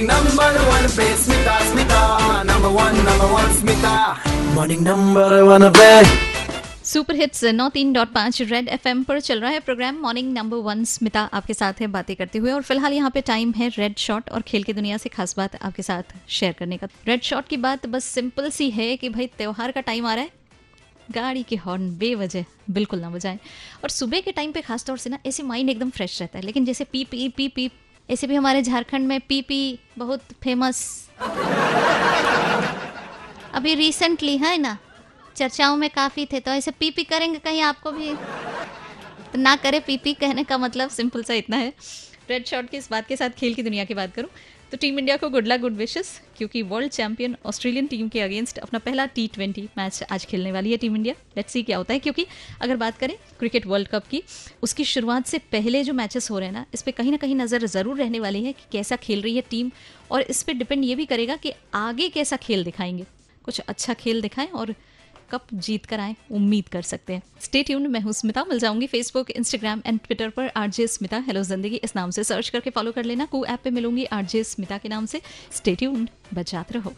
morning number one पे Smita Smita number one number one Smita morning number one पे super hits नौ तीन dot पाँच red FM पर चल रहा है program morning number one Smita आपके साथ है बातें करते हुए. और फ़िलहाल यहाँ पे टाइम है रेड शॉट और खेल की दुनिया से खास बात आपके साथ शेयर करने का. रेड शॉट की बात बस सिंपल सी है कि भाई त्योहार का टाइम आ रहा है. गाड़ी के हॉर्न बेवजह बिल्कुल ना बजाएँ. और सुबह के टाइम पे खासतौर से ना ऐसे माइंड एकदम फ्रेश रहता है. लेकिन जैसे पी पी पी पी ऐसे भी हमारे झारखंड में पी पी बहुत फ़ेमस अभी रिसेंटली है ना, चर्चाओं में काफ़ी थे तो ऐसे पीपी करेंगे कहीं आपको भी? तो ना करे पीपी, कहने का मतलब सिंपल सा इतना है। रेड शॉट की इस बात के साथ खेल की दुनिया की बात करूँ तो टीम इंडिया को गुड लक गुड विशेस क्योंकि वर्ल्ड चैंपियन ऑस्ट्रेलियन टीम के अगेंस्ट अपना पहला टी ट्वेंटी मैच आज खेलने वाली है टीम इंडिया लेट्स सी क्या होता है, क्योंकि अगर बात करें क्रिकेट वर्ल्ड कप की, उसकी शुरुआत से पहले जो मैचेस हो रहे हैं ना, इस पर कहीं ना कहीं नज़र ज़रूर रहने वाली है कि कैसा खेल रही है टीम और इस पर डिपेंड ये भी करेगा कि आगे कैसा खेल दिखाएँगे। कुछ अच्छा खेल दिखाएँ और कप जीत कर आए, उम्मीद कर सकते हैं। स्टेट ट्यून मैं हूँ स्मिता, मिल जाऊँगी फेसबुक इंस्टाग्राम एंड ट्विटर पर आरजे स्मिता। हेलो ज़िंदगी, इस नाम से सर्च करके फॉलो कर लेना। कू ऐप पे मिलूँगी आरजे स्मिता के नाम से। स्टेट ट्यून बचात रहो।